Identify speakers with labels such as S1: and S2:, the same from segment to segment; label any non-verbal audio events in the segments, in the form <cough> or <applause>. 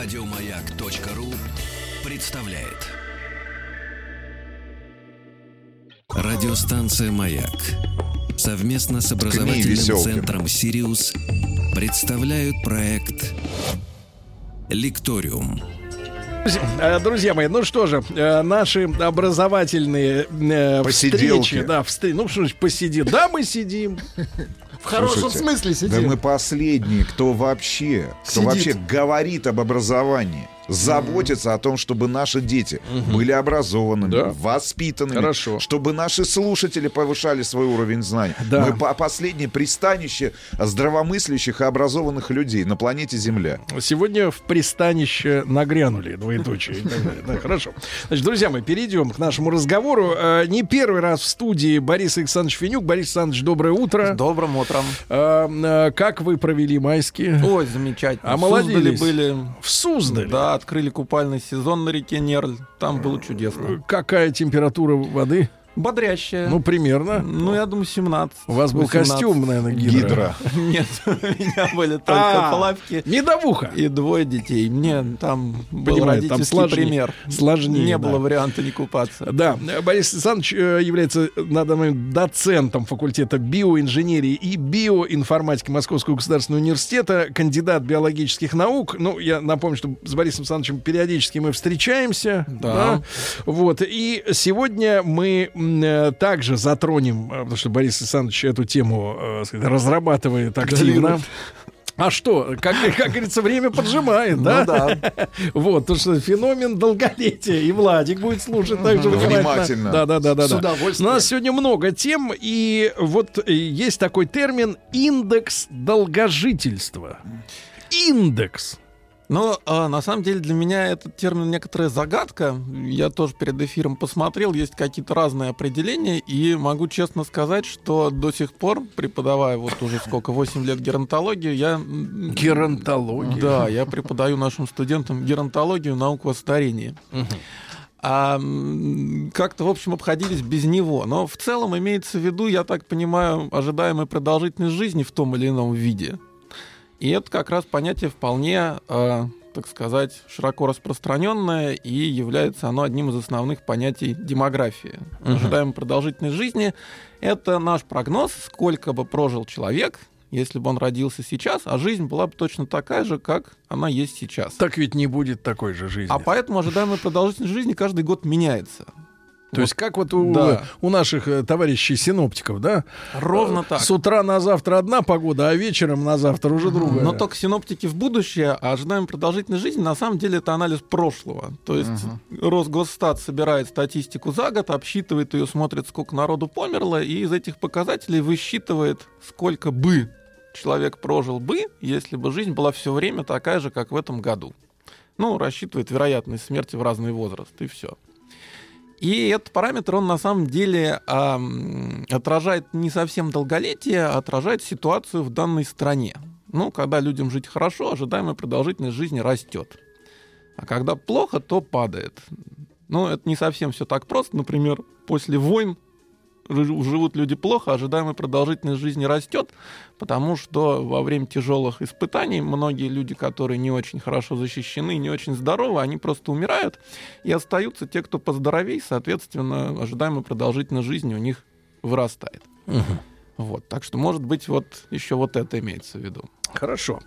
S1: Радиомаяк.ру представляет. Радиостанция «Маяк» совместно с образовательным центром «Сириус» представляют проект «Лекториум».
S2: Э, Друзья мои, ну что же, э, наши образовательные э,
S3: Посиделки.
S2: встречи, да, встр- ну что ж, посидим, да, мы сидим.
S4: В хорошем
S3: Слушайте,
S4: смысле
S3: Да
S4: сидим.
S3: мы последние, кто вообще, кто
S4: Сидит.
S3: вообще говорит об образовании, заботится о том, чтобы наши дети были образованными,
S2: Да.
S3: воспитанными,
S2: Хорошо.
S3: чтобы наши слушатели повышали свой уровень знаний.
S2: Да.
S3: Мы по последнее пристанище здравомыслящих и образованных людей на планете Земля.
S2: Сегодня в пристанище нагрянули, двоеточие. <laughs> хорошо. Значит, друзья мои, перейдем к нашему разговору. Э, Не первый раз в студии Борис Александрович Финюк. Борис Александрович, доброе утро.
S5: Добрым утром.
S2: Э, э, Как вы провели майские?
S5: Ой, замечательно.
S2: А молодились?
S5: были.
S2: В Суздале.
S5: Да, открыли купальный сезон на реке Нерль. Там было чудесно.
S2: Какая температура воды?
S5: Бодрящая.
S2: Ну, примерно.
S5: Ну, я думаю, 17.
S2: У вас был
S5: 18.
S2: костюм, наверное, гидро.
S3: Гидра.
S5: Нет, <laughs> у меня были только
S2: А,
S5: плавки
S2: Медовуха.
S5: и двое детей. Мне там был родительский пример.
S2: Сложнее,
S5: Не было варианта не купаться.
S2: Да, Борис Александрович э, является на данный момент доцентом факультета биоинженерии и биоинформатики Московского государственного университета, кандидат биологических наук. Ну, я напомню, что с Борисом Александровичем периодически мы встречаемся.
S5: Да.
S2: Вот. И сегодня мы э, также затронем, э, потому что Борис Александрович эту тему э, разрабатывает активно. А что, как, как говорится, время поджимает, да?
S5: Ну да. <laughs>
S2: Вот, то что феномен долголетия. И Владик будет слушать также
S3: Внимательно.
S2: Да, да, да, да.
S4: С удовольствием.
S2: У нас сегодня много тем, и вот есть такой термин индекс долгожительства. Индекс.
S5: Ну, а, на самом деле для меня этот термин некоторая загадка. Я тоже перед эфиром посмотрел, есть какие-то разные определения, и могу честно сказать, что до сих пор, преподавая вот уже сколько, 8 лет геронтологию, я... м,
S2: Геронтология.
S5: Да, я преподаю нашим студентам геронтологию, науку о старении. А как-то, в общем, обходились без него. Но в целом имеется в виду, я так понимаю, ожидаемая продолжительность жизни в том или ином виде. И это как раз понятие вполне, э, так сказать, широко распространенное, и является оно одним из основных понятий демографии. Ожидаемая продолжительность жизни — это наш прогноз, сколько бы прожил человек, если бы он родился сейчас, а жизнь была бы точно такая же, как она есть сейчас.
S2: Так ведь не будет такой же жизни.
S5: А поэтому ожидаемая продолжительность жизни каждый год меняется.
S2: То есть как вот у,
S5: Да.
S2: у наших э, товарищей синоптиков, да?
S5: Ровно
S2: Э,
S5: так.
S2: С утра на завтра одна погода, а вечером на завтра уже другая.
S5: Но только синоптики в будущее, а ожидаемая продолжительность жизни на самом деле это анализ прошлого. То есть Росгосстат собирает статистику за год, обсчитывает ее, смотрит, сколько народу померло, и из этих показателей высчитывает, сколько бы человек прожил бы, если бы жизнь была все время такая же, как в этом году. Ну, рассчитывает вероятность смерти в разный возраст, и все. И этот параметр, он на самом деле ам, отражает не совсем долголетие, а отражает ситуацию в данной стране. Ну, когда людям жить хорошо, ожидаемая продолжительность жизни растет. А когда плохо, то падает. Ну, это не совсем все так просто. Например, после войн живут люди плохо, ожидаемая продолжительность жизни растет, потому что во время тяжелых испытаний многие люди, которые не очень хорошо защищены, не очень здоровы, они просто умирают, и остаются те, кто поздоровей, соответственно, ожидаемая продолжительность жизни у них вырастает. Вот, так что, может быть, вот еще вот это имеется в виду.
S2: Хорошо,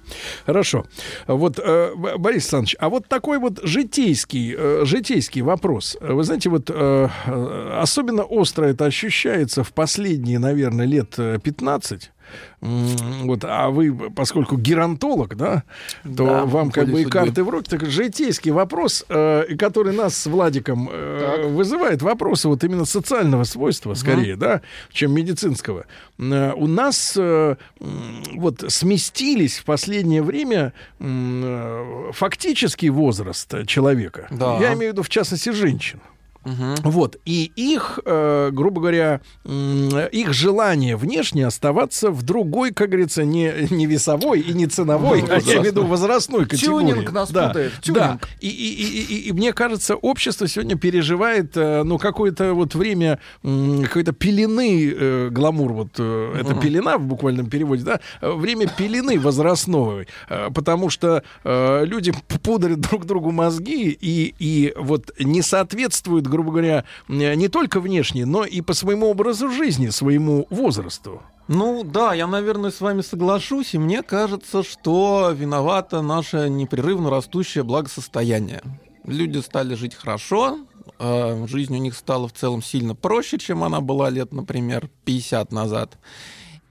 S2: хорошо. Вот, э, Борис Александрович, а вот такой вот житейский, э, житейский вопрос. Вы знаете, вот э, э, особенно остро это ощущается в последние, наверное, лет э, 15. Вот, а вы, поскольку геронтолог, да, то
S5: Да,
S2: вам как бы и карты в руки. Так житейский вопрос, э, который нас с Владиком э, вызывает вопросы вот именно социального свойства, скорее, да, чем медицинского. Э, у нас э, вот сместились в последнее время э, фактический возраст человека.
S5: Да.
S2: Я имею в виду, в частности, женщин. Угу. Вот. И их, э, грубо говоря, э, их желание внешне оставаться в другой, как говорится, не, не весовой и не ценовой, а я имею в виду возрастной категории.
S4: Тюнинг нас
S2: да,
S4: путает.
S2: Тюнинг. Да. И, и, и, и, и мне кажется, общество сегодня переживает, э, ну, какое-то вот время э, какой-то пелены, э, гламур, вот э, это угу. пелена в буквальном переводе, да, время пелены возрастной, э, потому что э, люди пудрят друг другу мозги и, и вот не соответствуют грубо говоря, не только внешне, но и по своему образу жизни, своему возрасту.
S5: Ну да, я, наверное, с вами соглашусь, и мне кажется, что виновато наше непрерывно растущее благосостояние. Люди стали жить хорошо, а жизнь у них стала в целом сильно проще, чем она была лет, например, 50 назад.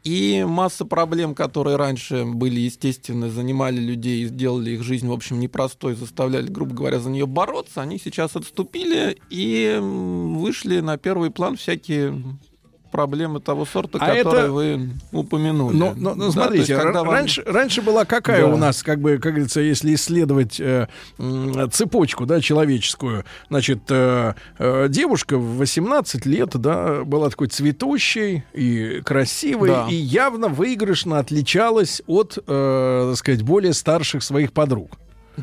S5: И масса проблем, которые раньше были естественны, занимали людей и сделали их жизнь, в общем, непростой, заставляли, грубо говоря, за нее бороться, они сейчас отступили и вышли на первый план всякие проблемы того сорта, а которые это... вы упомянули.
S2: Но, но, но да, смотрите, есть, вам... раньше, раньше была какая да. у нас, как бы, как говорится, если исследовать э, цепочку, да, человеческую, значит, э, э, девушка в 18 лет, да, была такой цветущей и красивой, да. и явно выигрышно отличалась от, э, так сказать, более старших своих подруг.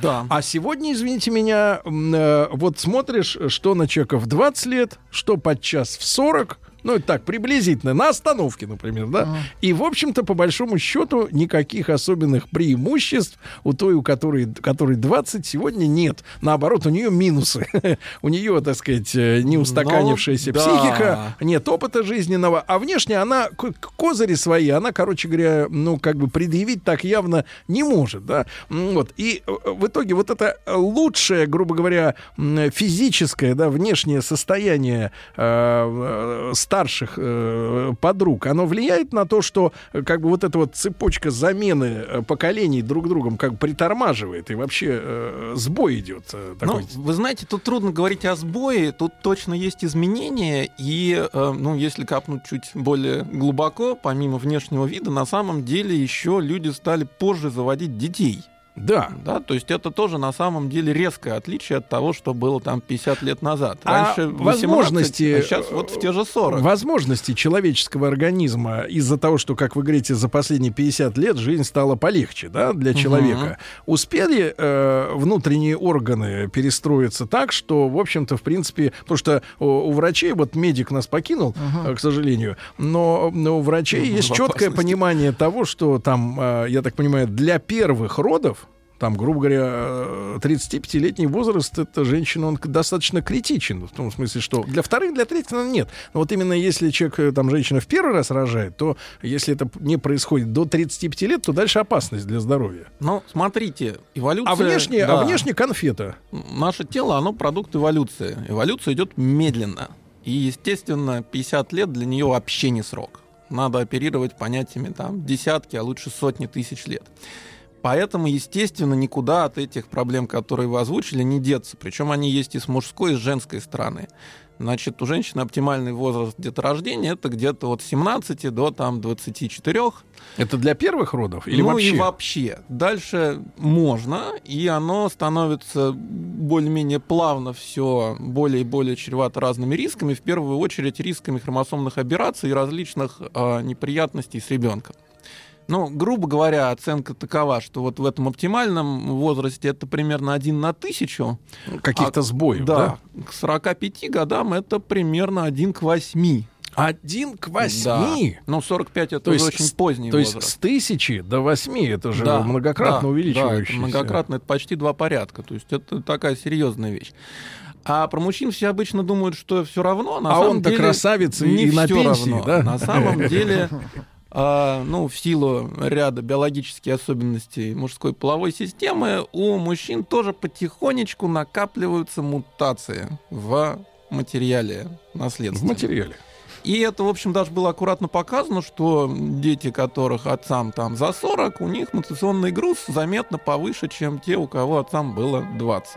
S5: Да.
S2: А сегодня, извините меня, э, вот смотришь, что на человека в 20 лет, что подчас в 40, ну, так, приблизительно, на остановке, например, да. Uh-huh. И, в общем-то, по большому счету, никаких особенных преимуществ у той, у которой, которой 20, сегодня нет. Наоборот, у нее минусы. <laughs> у нее, так сказать, э, неустаканившаяся Но, психика, да. нет опыта жизненного. А внешне она, козыри свои, она, короче говоря, ну, как бы предъявить так явно не может, да. Вот. И э, в итоге вот это лучшее, грубо говоря, физическое, да, внешнее состояние э, старших э, подруг, оно влияет на то, что э, как бы вот эта вот цепочка замены э, поколений друг другом как бы притормаживает и вообще э, сбой идет э, такой.
S5: Ну, вы знаете, тут трудно говорить о сбое, тут точно есть изменения, и, э, ну, если капнуть чуть более глубоко, помимо внешнего вида, на самом деле еще люди стали позже заводить детей.
S2: Да.
S5: да. То есть это тоже на самом деле резкое отличие от того, что было там 50 лет назад. А
S2: Раньше а 18, возможности,
S5: а сейчас вот в те же 40.
S2: Возможности человеческого организма из-за того, что, как вы говорите, за последние 50 лет жизнь стала полегче да, для человека, угу. успели э, внутренние органы перестроиться так, что, в общем-то, в принципе, потому что у, у врачей, вот медик нас покинул, угу. к сожалению, но, но у врачей угу, есть четкое понимание того, что там, э, я так понимаю, для первых родов там, грубо говоря, 35-летний э, возраст, это женщина, он достаточно критичен. В том смысле, что для вторых, для третьих, ну, нет. Но вот именно если человек, э, там, женщина в первый раз рожает, то если это не происходит до 35 лет, то дальше опасность для здоровья.
S5: Ну, смотрите, эволюция...
S2: А внешне, а да, а внешне конфета.
S5: Наше тело, оно продукт эволюции. Эволюция идет медленно. И, естественно, 50 лет для нее вообще не срок. Надо оперировать понятиями там десятки, а лучше сотни тысяч лет. Поэтому, естественно, никуда от этих проблем, которые вы озвучили, не деться. Причем они есть и с мужской, и с женской стороны. Значит, у женщины оптимальный возраст деторождения это где-то от 17 до там, 24.
S2: Это для первых родов или
S5: ну
S2: вообще?
S5: и вообще. Дальше можно, и оно становится более-менее плавно все более и более чревато разными рисками. В первую очередь рисками хромосомных операций и различных э, неприятностей с ребенком. Ну, грубо говоря, оценка такова, что вот в этом оптимальном возрасте это примерно один на тысячу.
S2: Каких-то а, сбоев,
S5: да, да? К 45 годам это примерно один к 8.
S2: Один к восьми?
S5: Да. Ну, 45 это то уже есть, очень поздний
S2: То
S5: возраст.
S2: есть с тысячи до восьми это же да, многократно да, увеличивающееся.
S5: Да, многократно, это почти два порядка. То есть это такая серьезная вещь. А про мужчин все обычно думают, что все равно. На
S2: а он-то красавец и на пенсии,
S5: равно.
S2: да?
S5: На самом деле <laughs> а, ну, в силу ряда биологических особенностей мужской половой системы, у мужчин тоже потихонечку накапливаются мутации в материале наследства.
S2: В материале.
S5: И это, в общем, даже было аккуратно показано, что дети, которых отцам там за 40, у них мутационный груз заметно повыше, чем те, у кого отцам было 20.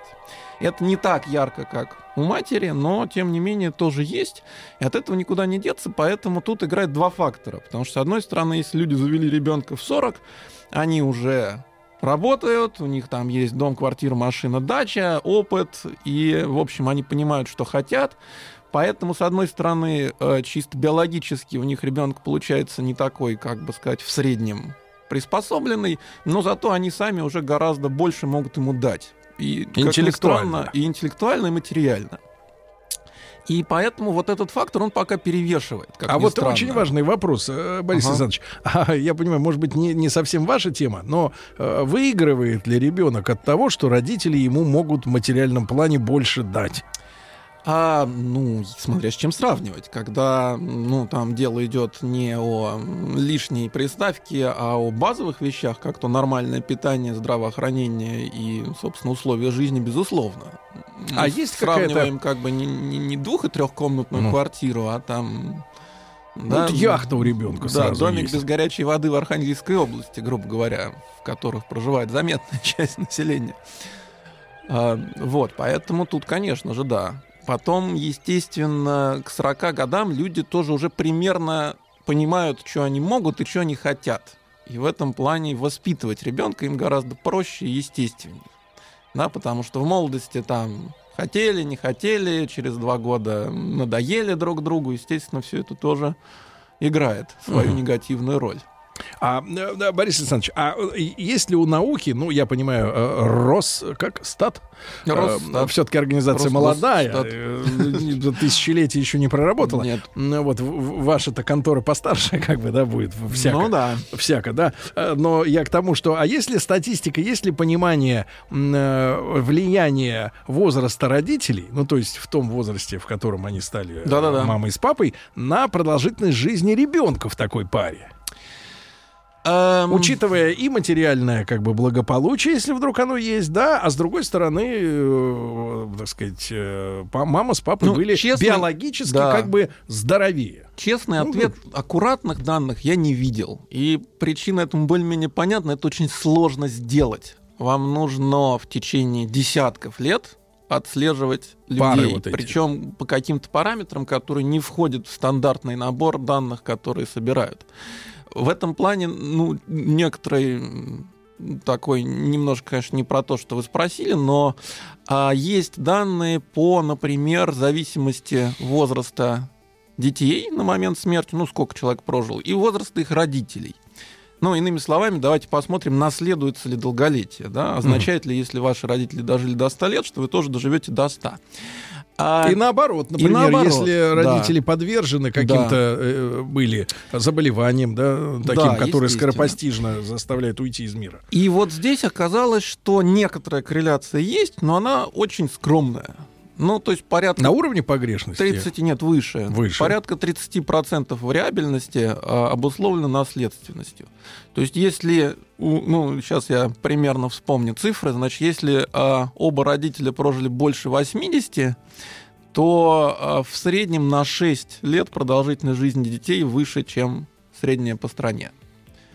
S5: Это не так ярко, как у матери, но, тем не менее, тоже есть. И от этого никуда не деться, поэтому тут играет два фактора. Потому что, с одной стороны, если люди завели ребенка в 40, они уже работают, у них там есть дом, квартира, машина, дача, опыт, и, в общем, они понимают, что хотят. Поэтому, с одной стороны, э, чисто биологически у них ребенок получается не такой, как бы сказать, в среднем приспособленный, но зато они сами уже гораздо больше могут ему дать. И,
S2: интеллектуально.
S5: Странно, и интеллектуально, и материально. И поэтому вот этот фактор, он пока перевешивает.
S2: а вот странно. очень важный вопрос, э, Борис ага. Александрович. <laughs> А, я понимаю, может быть, не, не совсем ваша тема, но э, выигрывает ли ребенок от того, что родители ему могут в материальном плане больше дать?
S5: А, ну, смотря с чем сравнивать. Когда, ну, там дело идет не о лишней приставке, а о базовых вещах, как то нормальное питание, здравоохранение и, собственно, условия жизни, безусловно.
S2: А есть
S5: сравниваем как бы не, не, не двух- и трехкомнатную ну. квартиру, а там
S2: да, вот яхта у ребенка
S5: Да, домик есть. без горячей воды в Архангельской области, грубо говоря, в которых проживает заметная <laughs> часть населения. А, вот, поэтому тут, конечно же, да. Потом, естественно, к 40 годам люди тоже уже примерно понимают, что они могут и что они хотят. И в этом плане воспитывать ребенка им гораздо проще и естественнее. Да, потому что в молодости там хотели, не хотели, через два года надоели друг другу, естественно, все это тоже играет свою mm-hmm. негативную роль.
S2: А, э, Борис Александрович, а э, есть ли у науки, ну, я понимаю, э, Рос, как, стат? Росстат. Все-таки организация Рос, молодая, тысячелетие еще не проработала.
S5: Нет.
S2: Ну, вот ваша-то контора постарше, как бы, да, будет всяко.
S5: Ну, да.
S2: Всяко, да. Но я к тому, что, а есть ли статистика, есть ли понимание влияния возраста родителей, ну, то есть в том возрасте, в котором они стали да -да -да. мамой с папой, на продолжительность жизни ребенка в такой паре? Эм... Учитывая и материальное как бы благополучие, если вдруг оно есть, да, а с другой стороны, э, так сказать, э, мама с папой ну, были честно, биологически да. как бы здоровее.
S5: Честный ну, ответ, ну, аккуратных данных я не видел. И причина этому более-менее понятна, это очень сложно сделать. Вам нужно в течение десятков лет отслеживать людей, вот причем по каким-то параметрам, которые не входят в стандартный набор данных, которые собирают. В этом плане, ну, некоторые такой немножко, конечно, не про то, что вы спросили, но а, есть данные по, например, зависимости возраста детей на момент смерти, ну, сколько человек прожил, и возраста их родителей. Ну, иными словами, давайте посмотрим, наследуется ли долголетие. Да? Означает ли, если ваши родители дожили до 100 лет, что вы тоже доживете до 100.
S2: А... И наоборот, например, и наоборот, если родители да. подвержены каким-то да. э, были заболеваниям, да, таким, да, которые скоропостижно заставляют уйти из мира.
S5: И вот здесь оказалось, что некоторая корреляция есть, но она очень скромная. Ну, то есть порядка...
S2: На уровне погрешности?
S5: 30, нет, выше.
S2: Выше.
S5: Порядка 30% вариабельности а, обусловлено наследственностью. То есть если, ну, сейчас я примерно вспомню цифры, значит, если а, оба родителя прожили больше 80, то а, в среднем на 6 лет продолжительность жизни детей выше, чем средняя по стране.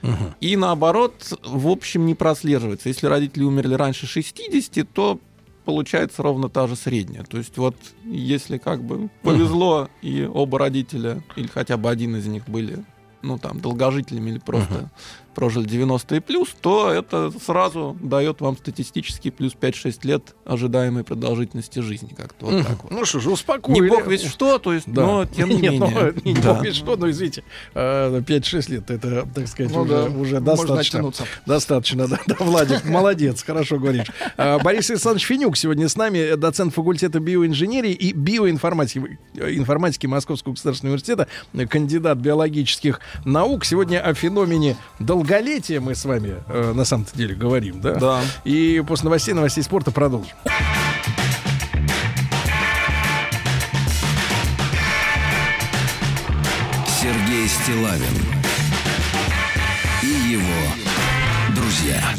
S5: Угу. И наоборот, в общем, не прослеживается. Если родители умерли раньше 60, то получается ровно та же средняя. То есть вот если как бы повезло и оба родителя, или хотя бы один из них были, ну там, долгожителями или просто прожили 90 и плюс, то это сразу дает вам статистический плюс 5-6 лет ожидаемой продолжительности жизни. Как-то вот так вот.
S2: Ну что же, успокоили.
S5: Не бог ведь что, то есть, да. но тем не <laughs> Нет, менее.
S2: Ну, не да. бог ведь что, но извините, 5-6 лет, это, так сказать, ну, уже, да. уже достаточно. Достаточно, да, да, Владик, <laughs> молодец, хорошо говоришь. А, Борис Александрович Финюк сегодня с нами, доцент факультета биоинженерии и биоинформатики информатики Московского государственного университета, кандидат биологических наук. Сегодня о феномене долго долголетие мы с вами э, на самом-то деле говорим, да?
S5: Да.
S2: И после новостей, новостей спорта продолжим.
S1: Сергей Стилавин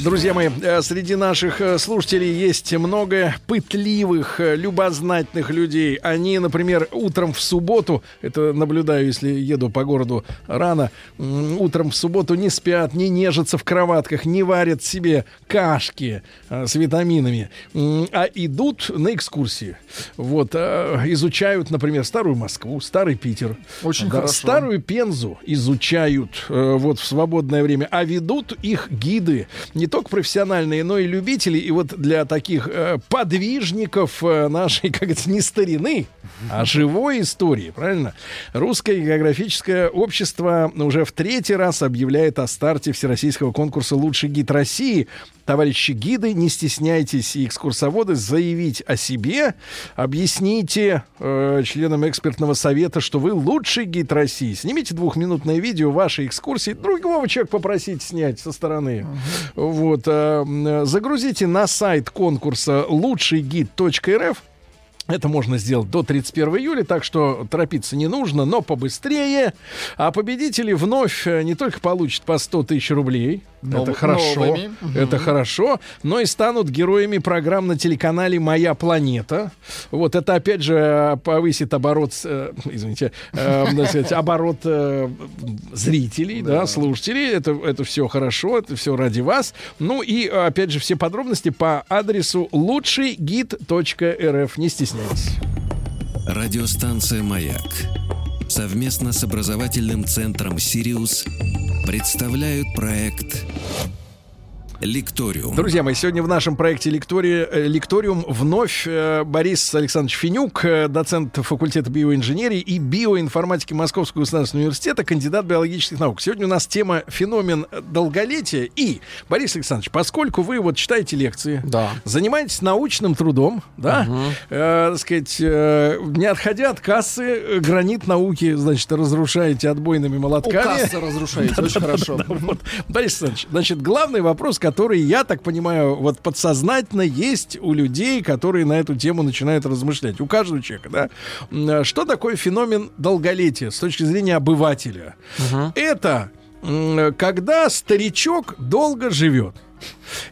S1: друзья.
S2: Мои, э, среди наших э, слушателей есть много пытливых, э, любознательных людей. Они, например, утром в субботу, это наблюдаю, если еду по городу рано, утром в субботу не спят, не нежатся в кроватках, не варят себе кашки с витаминами, а идут на экскурсии. Вот, изучают, например, старую Москву, старый Питер.
S5: Очень да, хорошо.
S2: Старую Пензу изучают вот в свободное время, а ведут их гиды не только профессиональные, но и любители. И вот для таких э, подвижников э, нашей, <laughs> как это, не старины, а живой истории, правильно? Русское географическое общество уже в третий раз объявляет о старте всероссийского конкурса «Лучший гид России». Товарищи гиды, не стесняйтесь и экскурсоводы заявить о себе, объясните э, членам экспертного совета, что вы лучший гид России. Снимите двухминутное видео вашей экскурсии, другого человека попросите снять со стороны. Вот, э, загрузите на сайт конкурса лучший гид.рф это можно сделать до 31 июля, так что торопиться не нужно, но побыстрее. А победители вновь э, не только получат по 100 тысяч рублей,
S4: Нов-
S2: это хорошо,
S4: новыми.
S2: это хорошо, но и станут героями программ на телеканале «Моя планета». Вот это, опять же, э, повысит оборот, э, извините, э, сказать, оборот э, зрителей, да. слушателей. Это, это все хорошо, это все ради вас. Ну и, э, опять же, все подробности по адресу лучшийгид.рф. Не стесняйтесь.
S1: Радиостанция «Маяк» совместно с образовательным центром «Сириус» представляют проект «Лекториум».
S2: Друзья мои, сегодня в нашем проекте «Лектория- э, «Лекториум» вновь э, Борис Александрович Финюк, э, доцент факультета биоинженерии и биоинформатики Московского государственного университета, кандидат биологических наук. Сегодня у нас тема «Феномен долголетия». И, Борис Александрович, поскольку вы вот читаете лекции,
S5: Да.
S2: занимаетесь научным трудом, да, э, так сказать, э, не отходя от кассы, гранит науки, значит, разрушаете отбойными
S4: У
S2: молотками.
S4: кассы разрушаете, <laughs> очень хорошо.
S2: Вот. Борис Александрович, значит, главный вопрос, который, я так понимаю, вот подсознательно есть у людей, которые на эту тему начинают размышлять. У каждого человека, да. М, Что такое феномен долголетия с точки зрения обывателя? Это м, когда старичок долго живет.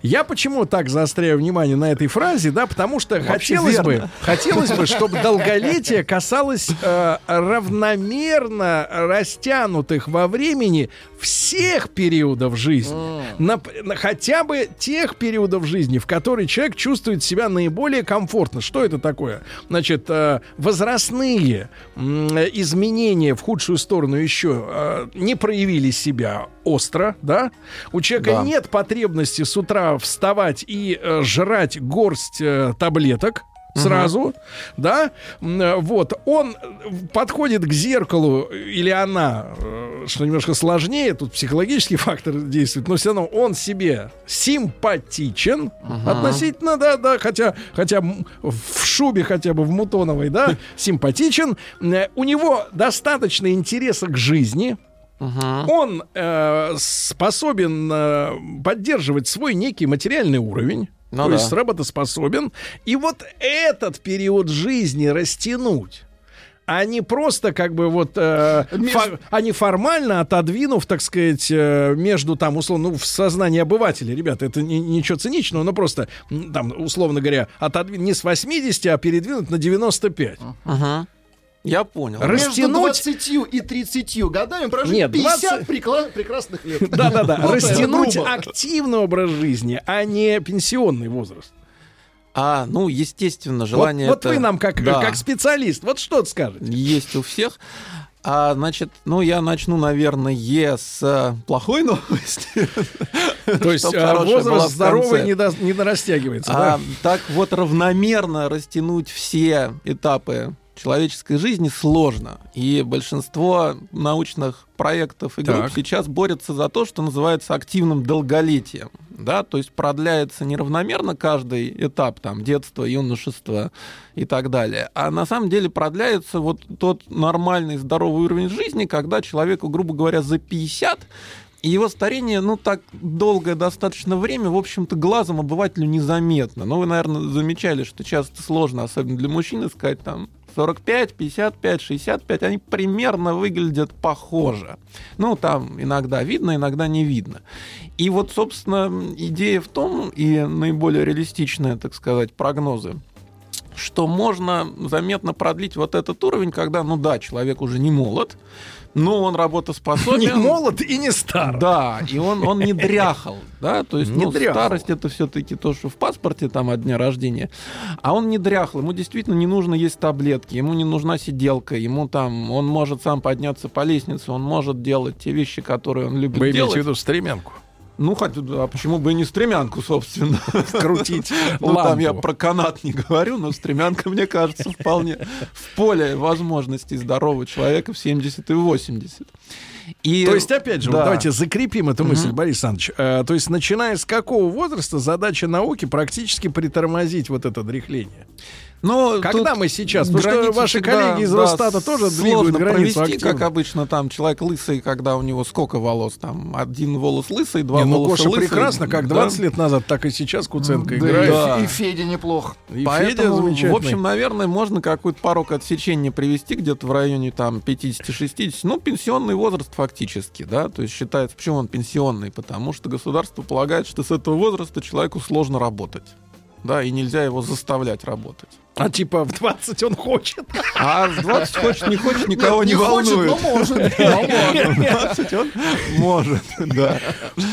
S2: Я почему так заостряю внимание на этой фразе, да, потому что хотелось бы, хотелось бы, чтобы долголетие касалось э, равномерно растянутых во времени всех периодов жизни, Нап- на- хотя бы тех периодов жизни, в которые человек чувствует себя наиболее комфортно. Что это такое? Значит, э, возрастные м, изменения в худшую сторону еще э, не проявили себя остро, да? У человека
S5: Да.
S2: нет потребности с утра вставать и э, жрать горсть э, таблеток сразу, да, М, э, вот, он э, подходит к зеркалу, э, или она, что немножко сложнее, тут психологический <laughs> фактор действует, но все равно он себе симпатичен относительно, да, да, хотя, хотя в шубе хотя бы в мутоновой, да, <laughs> симпатичен, у него достаточно интереса к жизни, он э, способен э, поддерживать свой некий материальный уровень.
S5: Ну
S2: то
S5: да.
S2: есть работоспособен. И вот этот период жизни растянуть. А не просто как бы вот, э,
S4: Меж-
S2: фо- а не формально отодвинув, так сказать, э, между там, условно, ну, в сознании обывателя, ребята, это не- ничего циничного, но просто, там, условно говоря, отодвинуть не с 80, а передвинуть на 95.
S5: Мгм. Я понял.
S2: Раз-
S4: Между
S2: Растянуть-
S4: 20 и 30 годами прожить
S2: Нет,
S4: 50
S2: 20
S4: прекла- прекрасных лет. <laughs>
S2: Да-да-да,
S4: Вот
S2: растянуть активный образ жизни, а не пенсионный возраст.
S5: А, ну, естественно,
S2: Вот,
S5: желание
S2: вот
S5: это-
S2: вы нам как,
S5: Да.
S2: как специалист, вот что скажете?
S5: есть у всех. А, значит, ну, я начну, наверное, с э, плохой новости. <laughs>
S2: То есть
S5: была
S2: возраст здоровый не, до- не дорастягивается,
S5: А,
S2: да?
S5: так вот равномерно растянуть все этапы человеческой жизни сложно. И большинство научных проектов и групп
S2: Так.
S5: сейчас борются за то, что называется активным долголетием. Да, то есть продляется неравномерно каждый этап там детства, юношества и так далее. А на самом деле продляется вот тот нормальный здоровый уровень жизни, когда человеку, грубо говоря, за 50 и его старение, ну, так долгое достаточно время, в общем-то, глазом обывателю незаметно. Но вы, наверное, замечали, что часто сложно, особенно для мужчин, искать там 45, 55, 65, они примерно выглядят похоже. Ну, там иногда видно, иногда не видно. И вот, собственно, идея в том, и наиболее реалистичные, так сказать, прогнозы, что можно заметно продлить вот этот уровень, когда, ну да, человек уже не молод, но он работоспособен.
S2: Не молод и не стар.
S5: Да, и он, он не дряхал, да, то есть
S2: Не
S5: ну,
S2: дряхал.
S5: старость это все-таки то, что в паспорте там от дня рождения, а он не дряхал, ему действительно не нужно есть таблетки, ему не нужна сиделка, ему там, он может сам подняться по лестнице, он может делать те вещи, которые он любит
S2: Вы имеете
S5: делать.
S2: в виду стремянку?
S5: Ну, хоть, а почему бы и не стремянку, собственно.
S2: Крутить <laughs>
S5: Ну, там я про канат не говорю, но стремянка, мне кажется, вполне в поле возможностей здорового человека в 70 и 80. И,
S2: То есть, опять же, вот
S5: да.
S2: давайте закрепим эту мысль, Борис Александрович. Э, то есть, начиная с какого возраста задача науки практически притормозить вот это дряхление?
S5: Но
S2: Когда мы сейчас? Потому что ваши
S5: всегда,
S2: коллеги из
S5: да,
S2: Росстата тоже
S5: сложно
S2: двигают границу
S5: провести,
S2: активно.
S5: как обычно, там человек лысый, когда у него сколько волос, там один волос лысый, два
S2: Не, ну,
S5: волоса
S2: Коша
S5: лысый.
S2: прекрасно, как
S5: Да.
S2: 20 лет назад, так и сейчас Куценко
S4: Да,
S2: играет.
S4: и
S5: Да.
S4: И Федя неплох.
S2: И Федя
S5: Поэтому,
S2: замечательный.
S5: в общем, наверное, можно какой-то порог отсечения привести где-то в районе там 50-60. Ну, пенсионный возраст фактически, да, то есть считается, почему он пенсионный? Потому что государство полагает, что с этого возраста человеку сложно работать. Да, и нельзя его заставлять работать.
S2: А типа в 20 он хочет.
S5: А в 20 хочет, не хочет, никого
S4: Нет,
S5: не,
S4: хочет,
S5: волнует.
S4: но может. <laughs> но может.
S5: В 20 он может, да.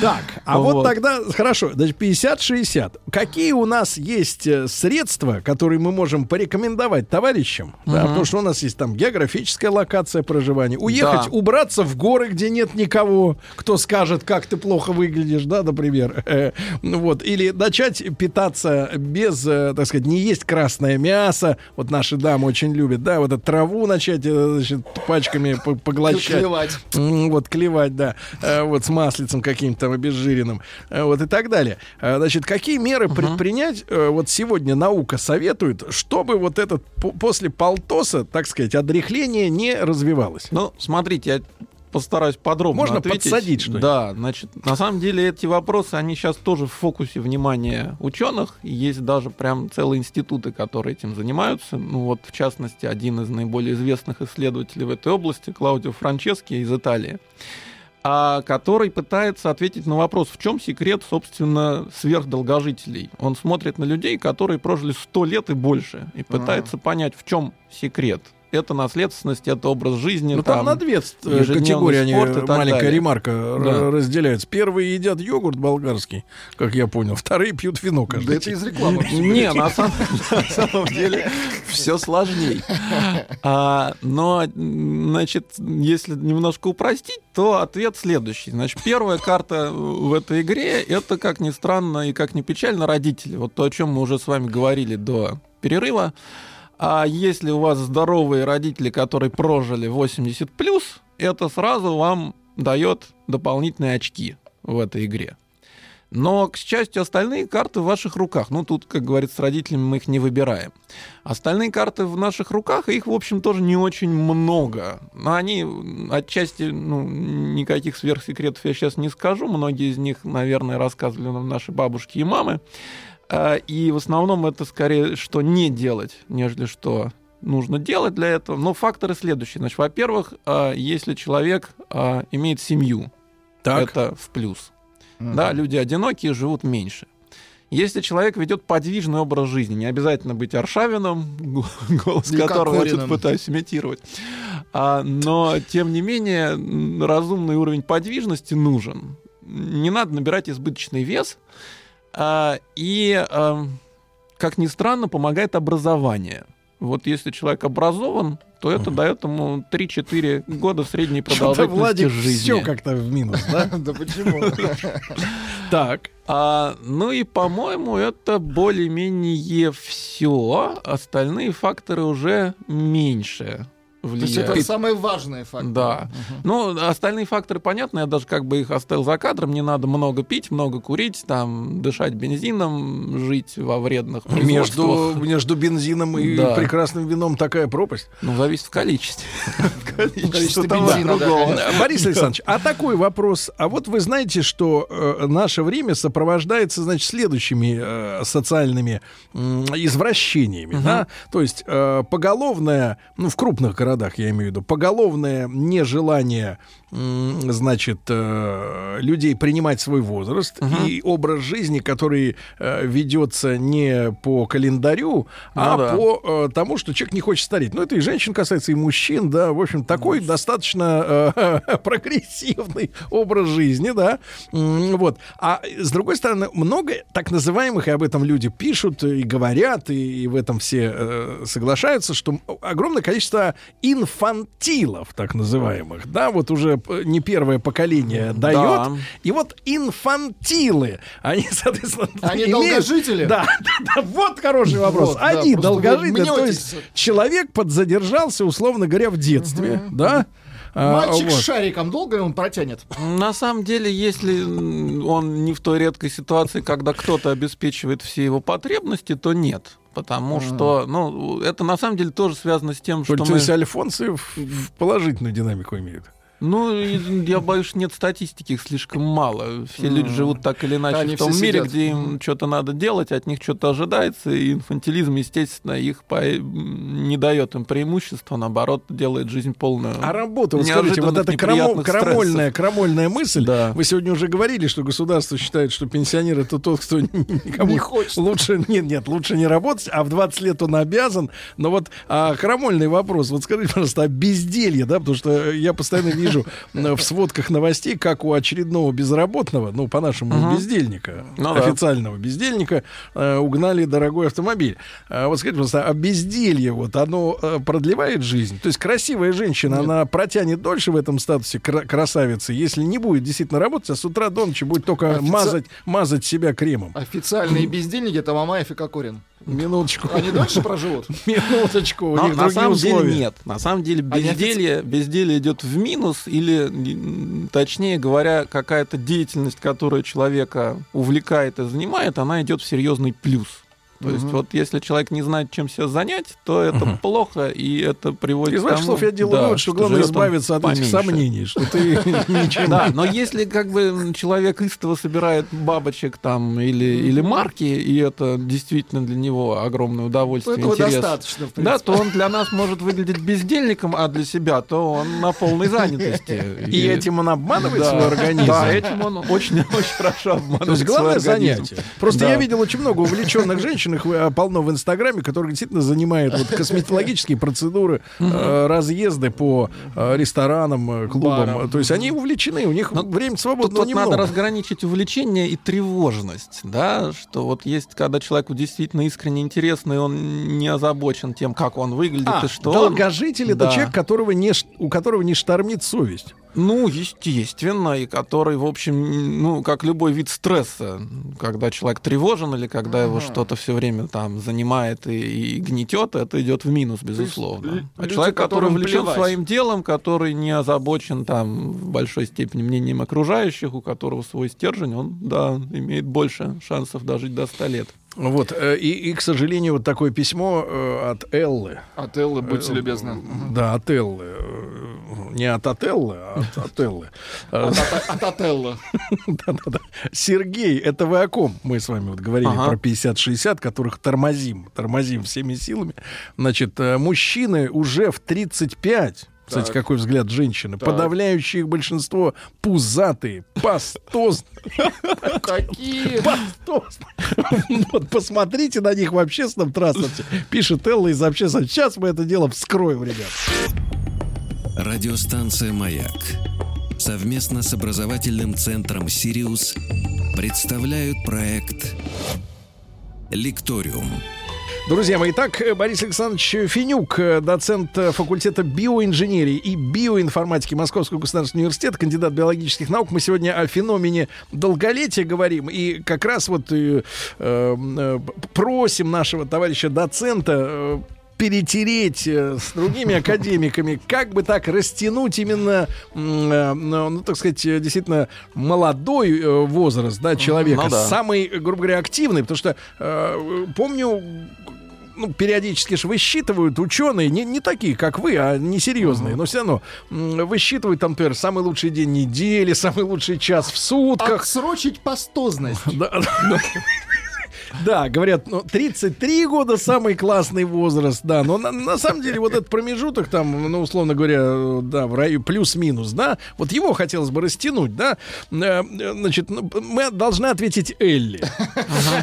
S2: Так, а вот,
S5: Вот.
S2: тогда, хорошо, значит, 50-60. Какие у нас есть э, средства, которые мы можем порекомендовать товарищам? Да, потому что у нас есть там географическая локация проживания. Уехать,
S5: Да.
S2: убраться в горы, где нет никого, кто скажет, как ты плохо выглядишь, да, например. <laughs> Вот. Или начать питаться без, э, так сказать, не есть красное мясо. Вот наши дамы очень любят, да, вот эту траву начать, э, значит, пачками по- поглощать.
S4: Клевать.
S2: Вот, клевать, да. Э, Вот с маслицем каким-то там обезжиренным. Э, Вот и так далее. Значит, какие меры предпринять, э, вот сегодня наука советует, чтобы вот этот по- после полтоса, так сказать, отрехление не развивалось?
S5: Ну, смотрите, я постараюсь подробно
S2: Можно
S5: ответить.
S2: подсадить что-нибудь?
S5: Да, значит, на самом деле эти вопросы, они сейчас тоже в фокусе внимания ученых. Есть даже прям целые институты, которые этим занимаются. Ну вот, в частности, один из наиболее известных исследователей в этой области, Клаудио Франчески из Италии, а, который пытается ответить на вопрос, в чем секрет, собственно, сверхдолгожителей. Он смотрит на людей, которые прожили 100 лет и больше, и пытается понять, в чем секрет. Это наследственность, это образ жизни.
S2: Ну, там, на две э, категории они, маленькая
S5: далее.
S2: ремарка,
S5: Да.
S2: разделяются. Первые едят йогурт болгарский, как я понял. Вторые пьют вино
S4: Да
S2: каждый
S4: это
S2: день.
S4: из рекламы. <laughs>
S5: Не, на самом, деле <laughs> все сложнее. А, но, значит, если немножко упростить, то ответ следующий. Значит, первая карта в этой игре это, как ни странно и как ни печально, родители. Вот то, о чем мы уже с вами говорили до перерыва. А если у вас здоровые родители, которые прожили 80 плюс, это сразу вам дает дополнительные очки в этой игре. Но, к счастью, остальные карты в ваших руках. Ну, тут, как говорится, с родителями мы их не выбираем. Остальные карты в наших руках, их, в общем, тоже не очень много. Но они отчасти, ну, никаких сверхсекретов я сейчас не скажу. Многие из них, наверное, рассказывали нам наши бабушки и мамы. А, И в основном это скорее, что не делать, нежели что нужно делать для этого. Но факторы следующие. Значит, во-первых, а, если человек а, имеет семью,
S2: Так.
S5: это в плюс. Да, люди одинокие живут меньше. Если человек ведет подвижный образ жизни, не обязательно быть Аршавином, <laughs> го- голос которого я тут
S4: Кокориным.
S5: пытаюсь имитировать, а, но тем не менее разумный уровень подвижности нужен. Не надо набирать избыточный вес, и, а, как ни странно, помогает образование. Вот если человек образован, то это дает ему 3-4 года средней продолжительности
S2: Владик
S5: жизни.
S2: все как-то в минус, да? <laughs>
S4: Да почему? <laughs>
S2: Так.
S5: А, ну и, по-моему, это более-менее все. Остальные факторы уже меньше
S4: То есть это
S5: влияют.
S4: самые важные факторы.
S5: Да. Ну, остальные факторы понятны, я даже как бы их оставил за кадром. Не надо много пить, много курить, там, дышать бензином, жить во вредных
S2: Между, между бензином и
S5: Да.
S2: прекрасным вином такая пропасть.
S5: Ну, зависит в количестве. В
S4: количестве бензина,
S2: Борис Александрович, а такой вопрос. А вот вы знаете, что э, наше время сопровождается, значит, следующими э, социальными извращениями, да? То есть э, поголовное, ну, в крупных городах я имею в виду, поголовное нежелание, значит, э, людей принимать свой возраст и образ жизни, который э, ведется не по календарю, а
S5: Ну да.
S2: по э, тому, что человек не хочет стареть. Ну, это и женщин касается, и мужчин, да. В общем, такой достаточно э, <laughs> прогрессивный образ жизни, да. Вот. А с другой стороны, много так называемых, и об этом люди пишут и говорят, и, и в этом все э, соглашаются, что огромное количество инфантилов, так называемых, да, вот уже не первое поколение дает.
S5: Да.
S2: И вот инфантилы, они, соответственно,
S4: Они
S2: имеют-
S4: долгожители?
S2: Да, да, да, вот хороший вопрос.
S4: Вот, да,
S2: они
S4: вы
S2: долгожители, то есть человек подзадержался, условно говоря, в детстве, да? А,
S4: Мальчик
S2: вот.
S4: с шариком долго он протянет?
S5: На самом деле, если он не в той редкой ситуации, когда кто-то обеспечивает все его потребности, то нет. Потому что, ну, это на самом деле тоже связано с тем,
S2: То
S5: что
S2: то
S5: мы...
S2: есть Альфонсы в, в положительную динамику имеют.
S5: Ну, я боюсь, что нет статистики, их слишком мало. Все люди живут так или иначе
S4: Они
S5: в том мире,
S4: сидят.
S5: где им что-то надо делать, от них что-то ожидается, и инфантилизм, естественно, их по- не дает им преимущества, наоборот, делает жизнь полную.
S2: А работа, вот скажите, вот эта крамо-
S5: неприятных
S2: крамольная, крамольная мысль.
S5: Да.
S2: Вы сегодня уже говорили, что государство считает, что пенсионер это тот, кто <laughs> никому
S4: Не хочет.
S2: лучше, нет, нет, лучше не работать, а в 20 лет он обязан. Но вот а, крамольный вопрос. Вот скажите, пожалуйста, о безделье, да, потому что я постоянно вижу э, в сводках новостей, как у очередного безработного, ну, по-нашему,
S5: Мгм.
S2: бездельника,
S5: Ну да.
S2: официального бездельника, э, угнали дорогой автомобиль. А вот скажите, пожалуйста, а безделье, вот, оно э, продлевает жизнь? То есть красивая женщина, она протянет дольше в этом статусе кра- красавицы, если не будет действительно работать, а с утра до ночи будет только
S4: Офици-
S2: мазать, мазать себя кремом.
S4: Официальные бездельники это Мамаев и Кокорин.
S2: Минуточку.
S4: Они дольше проживут? <laughs>
S2: Минуточку. У
S5: Но
S2: них
S5: на самом
S2: условия.
S5: деле нет. На самом деле
S4: Они
S5: безделье, безделье идет в минус, или, точнее говоря, какая-то деятельность, которая человека увлекает и занимает, она идет в серьезный плюс. То есть вот если человек не знает, чем себя занять, то это плохо, и это приводит
S2: Из
S5: к тому,
S2: слов я делаю
S5: да,
S2: вывод, что главное избавиться от этих
S5: поменьше.
S2: сомнений, что ты <laughs> ничем
S5: Да, но если как бы человек истово собирает бабочек там или, или марки, и это действительно для него огромное удовольствие,
S4: Этого
S5: интерес,
S4: достаточно, в
S5: да, то он для нас может выглядеть бездельником, а для себя то он на полной занятости.
S2: И этим он обманывает свой организм.
S5: Да, этим он очень, очень хорошо обманывает
S2: То есть главное занятие. Просто
S5: Да.
S2: я видел очень много увлеченных женщин, их э, полно в Инстаграме, которые действительно занимают вот косметологические процедуры, э, разъезды по э, ресторанам, клубам. То есть они увлечены, у них
S5: Но
S2: время свободного немного.
S5: надо разграничить увлечение и тревожность, да, что вот есть, когда человеку действительно искренне интересно, и он не озабочен тем, как он выглядит
S2: А,
S5: и что
S2: долгожитель это человек, которого не, у которого не штормит совесть.
S5: Ну, естественно, и который, в общем, ну, как любой вид стресса, когда человек тревожен или когда его что-то все время там занимает и, и гнетет, это идет в минус, безусловно.
S4: лю-
S5: а
S4: люди,
S5: человек, который увлечен
S4: плевать.
S5: своим делом, который не озабочен там в большой степени мнением окружающих, у которого свой стержень, он, да, имеет больше шансов дожить до 100 лет.
S2: Вот. э, И, и, к сожалению, вот такое письмо э, от Эллы.
S4: От Эллы, будьте
S2: Э,
S4: любезны.
S2: Да, от Эллы. Не от Отеллы, а от, Эллы. <laughs>
S4: От, от, от Отелло. <laughs>
S2: Да-да-да. Сергей, это вы о ком? Мы с вами вот говорили про 50-60, которых тормозим, тормозим всеми силами. Значит, мужчины уже в 35, кстати,
S4: Так.
S2: какой взгляд женщины,
S4: Так.
S2: подавляющее их большинство пузатые, пастозные,
S4: Какие?
S2: пастозные. Вот посмотрите на них в общественном транспорте. Пишет Элла из общественного. Сейчас мы это дело вскроем, ребят.
S1: Радиостанция «Маяк» совместно с образовательным центром «Сириус» представляют проект «Лекториум».
S2: Друзья мои, итак, э, Борис Александрович Финюк, э, доцент э, факультета биоинженерии и биоинформатики Московского государственного университета, кандидат биологических наук. Мы сегодня о феномене долголетия говорим. И как раз вот э, э, э, просим нашего товарища доцента перетереть э, с другими академиками, как бы так растянуть именно, э, ну, ну, так сказать, э, действительно молодой возраст да, человека,
S5: ну да.
S2: самый, грубо говоря, активный, потому что э, помню, ну, периодически же высчитывают ученые, не, не такие, как вы, а несерьезные, но все равно высчитывают там, например, самый лучший день недели, самый лучший час в сутках.
S4: Отсрочить пастозность.
S2: Да, говорят, ну, 33 года самый классный возраст, да, но на, на самом деле вот этот промежуток там, ну, условно говоря, э, да, в районе плюс-минус, да, вот его хотелось бы растянуть, да, Э, э, значит, ну, мы должны ответить Элли.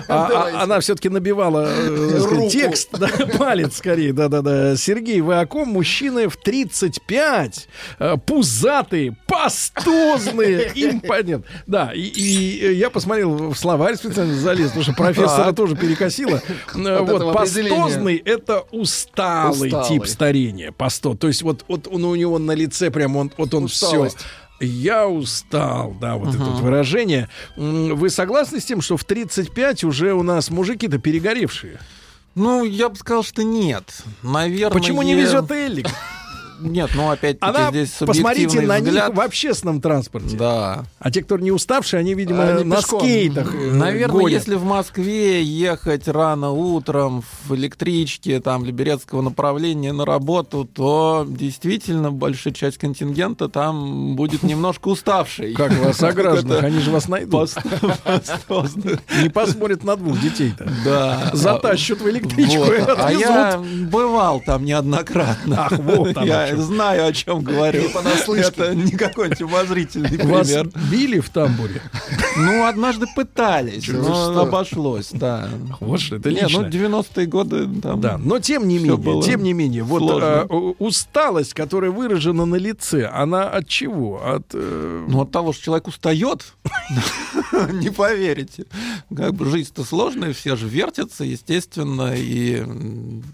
S2: А- а-. Она все-таки набивала э, сказать,
S4: Руку.
S2: текст, да, палец скорее, да-да-да. Сергей, вы о ком? Мужчины в 35, э, пузатые, пастозные, <laughs> им понятно. Да, и, и, э, я посмотрел в словарь специально залез, потому что профессора тоже перекосило. <laughs> Э, Вот,
S4: определения.
S2: пастозный — это усталый, тип старения. Пасто. То есть вот, он, у него на лице прям, он, вот он все. Я устал, да, вот это вот выражение. Вы согласны с тем, что в 35 уже у нас мужики-то перегоревшие?
S5: Ну, я бы сказал, что нет. Наверное.
S2: Почему не везет Элли? <laughs>
S5: Нет, ну опять-таки
S2: Она,
S5: здесь
S2: посмотрите на
S5: взгляд.
S2: них в общественном транспорте.
S5: Да.
S2: А те, кто не уставшие, они, видимо,
S4: Они
S2: на
S4: пешком.
S2: скейтах э,
S5: Наверное,
S2: гонят.
S5: если в Москве ехать рано утром в электричке там Либерецкого направления на работу, то действительно большая часть контингента там будет <laughs> немножко уставшей.
S2: Как вас, согражданных, они же вас найдут. <laughs> Не посмотрят на двух детей-то.
S5: Да.
S2: Затащат в электричку
S5: А я бывал там неоднократно.
S2: Ах, вот оно Что.
S5: знаю, о чем говорю.
S4: Не понаслышке.
S5: Это не какой-нибудь умозрительный
S2: Вас
S5: пример.
S2: били в тамбуре?
S5: Ну, однажды пытались, но обошлось, да.
S2: Вот что, это
S5: Не, ну,
S2: лично.
S5: 90-е годы там...
S2: Да, но тем не менее, тем не менее, вот э, у- усталость, которая выражена на лице, она от чего? От э,
S5: Ну, от того, что человек устает, <laughs> не поверите. Как бы жизнь-то сложная, все же вертятся, естественно, и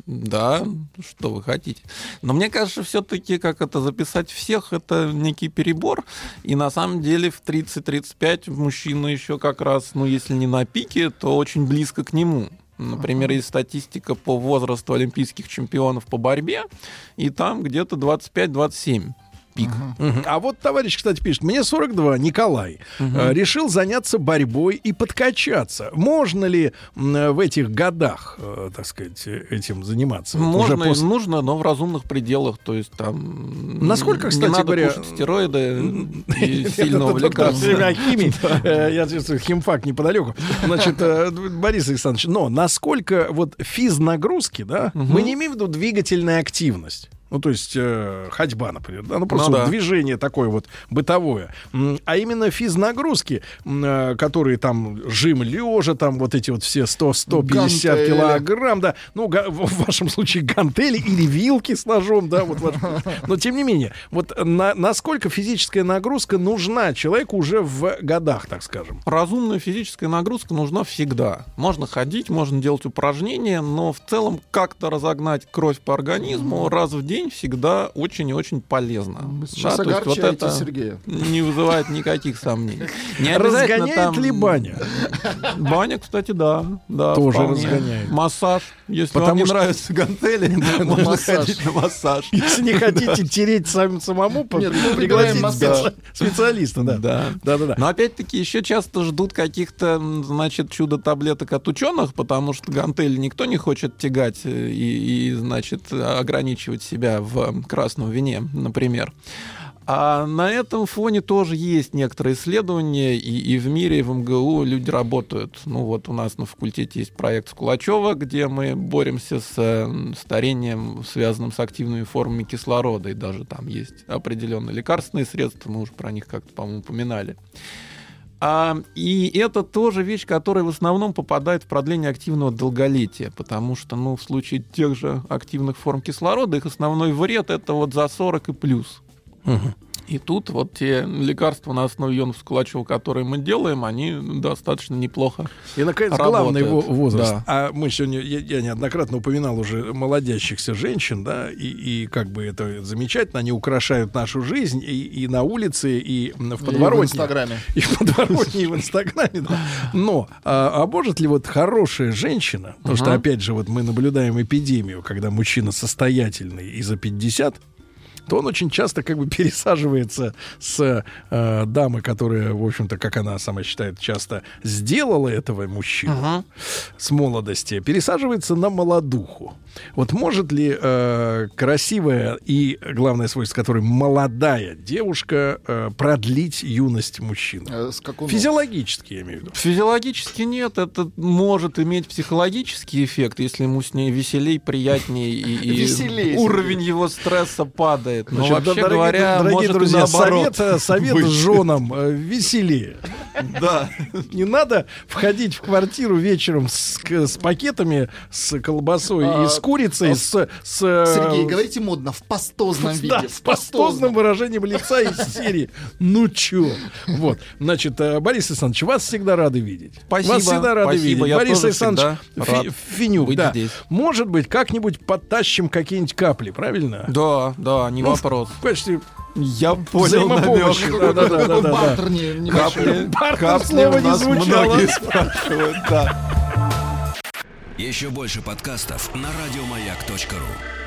S5: да, что вы хотите. Но мне кажется, все-таки, как это записать всех, это некий перебор. И на самом деле в 30-35 мужчина еще как раз, ну, если не на пике, то очень близко к нему. Например, есть статистика по возрасту олимпийских чемпионов по борьбе, и там где-то 25-27 пик.
S2: Мгм. А вот товарищ, кстати, пишет, мне 42, Николай, э, решил заняться борьбой и подкачаться. Можно ли м, в этих годах, э, так сказать, э, этим заниматься? Вот
S5: Можно и
S2: после-
S5: нужно, но в разумных пределах. То есть там...
S2: Насколько,
S5: не
S2: кстати
S5: надо
S2: говоря,
S5: кушать стероиды <laughs> и
S2: Это
S5: сильно увлекаться. <laughs>
S2: Э, Я чувствую, химфак неподалеку. Значит, э, Борис Александрович, но насколько вот физнагрузки, да, мы не имеем в виду двигательная активность. Ну, то есть э, ходьба, например, да, ну просто
S5: Ну да.
S2: движение такое вот бытовое, а именно физнагрузки, э, которые там жим лежа, там вот эти вот все 100-150
S4: Гантели.
S2: килограмм, да, ну в вашем случае гантели или вилки с ножом, да, вот, ваш- но тем не менее, вот на- насколько физическая нагрузка нужна человеку уже в годах, так скажем.
S5: Разумная физическая нагрузка нужна всегда. Можно ходить, можно делать упражнения, но в целом как-то разогнать кровь по организму раз в день всегда очень и очень полезно.
S4: Вы сейчас
S5: Да, вот это
S4: Сергея.
S5: не вызывает никаких сомнений. Не
S2: Разгоняет
S5: там-
S2: ли баня?
S5: Баня, кстати, да. да
S2: Тоже
S5: вполне.
S2: разгоняет.
S5: Массаж. Если
S2: Потому
S5: вам не
S2: что-
S5: нравятся гантели, <laughs> можно
S4: массаж.
S5: ходить на массаж.
S2: Если не хотите тереть сам, самому, пригласить <laughs> специалиста, да.
S5: Да.
S2: Да, да, да.
S5: Но опять-таки еще часто ждут каких-то, значит, чудо-таблеток от ученых, потому что гантели никто не хочет тягать э, и, и, значит, ограничивать себя в красном вине, например. А на этом фоне тоже есть некоторые исследования, и, и в мире, и в МГУ люди работают. Ну вот у нас на факультете есть проект Скулачева, где мы боремся с э, старением, связанным с активными формами кислорода, и даже там есть определенные лекарственные средства, мы уже про них как-то, по-моему, упоминали. А, и это тоже вещь, которая в основном попадает в продление активного долголетия, потому что, ну, в случае тех же активных форм кислорода, их основной вред это вот за 40 и плюс. И тут вот те лекарства на основе ионов Скулачева, которые мы делаем, они достаточно неплохо.
S2: И, наконец, главный во-
S5: Работает,
S2: возраст.
S5: да.
S2: А мы сегодня, я, я неоднократно упоминал уже молодящихся женщин, да, и, и как бы это замечательно, они украшают нашу жизнь и, и на улице, и в
S4: И в
S2: подворотне.
S4: Инстаграме. <laughs>
S2: И в подворотне, и в Инстаграме, да. Но, а, а может ли вот хорошая женщина, потому что, опять же, вот мы наблюдаем эпидемию, когда мужчина состоятельный и за 50, то он очень часто как бы <laughs> пересаживается с э, дамы, которая, в общем-то, как она сама считает, часто сделала этого мужчину с молодости, пересаживается на молодуху. Вот может ли э, красивая и, главное свойство которой, молодая девушка э, продлить юность мужчины?
S4: Э,
S2: Физиологически, я имею в виду.
S5: Физиологически нет, это может иметь психологический эффект, если ему с ней веселей, приятнее и, и <laughs>
S4: Веселей,
S5: уровень его стресса падает. Но
S2: Значит,
S5: вообще
S2: да, дорогие,
S5: говоря,
S2: дорогие
S5: может
S2: друзья,
S5: наоборот
S2: совет, совет <laughs>
S5: быть.
S2: женам э, веселее. <laughs>
S5: Да. <laughs>
S2: Не надо входить в квартиру вечером с, к- с пакетами, с колбасой
S4: А,
S2: и с курицей,
S4: а,
S2: с, с, э,
S4: Сергей, говорите модно, в пастозном виде.
S2: да,
S4: в
S2: с пастозным выражением лица из серии. Ну чё? Вот. Значит, э, Борис Александрович, вас всегда рады видеть.
S5: Спасибо,
S2: Вас всегда рады
S5: спасибо,
S2: видеть.
S5: я
S2: Борис
S5: тоже
S2: Александрович Фи- Финюк, да.
S5: здесь.
S2: Может быть, как-нибудь подтащим какие-нибудь капли, правильно?
S5: Да, да, не
S2: Ну,
S5: вопрос.
S2: В качестве
S5: Я понял намек.
S2: да, да, да, да.
S4: Бартер не-.
S5: Капли,
S2: Бартер
S5: у
S2: не звучало.
S5: многие спрашивают, да.
S1: Еще больше подкастов на радиомаяк.ру.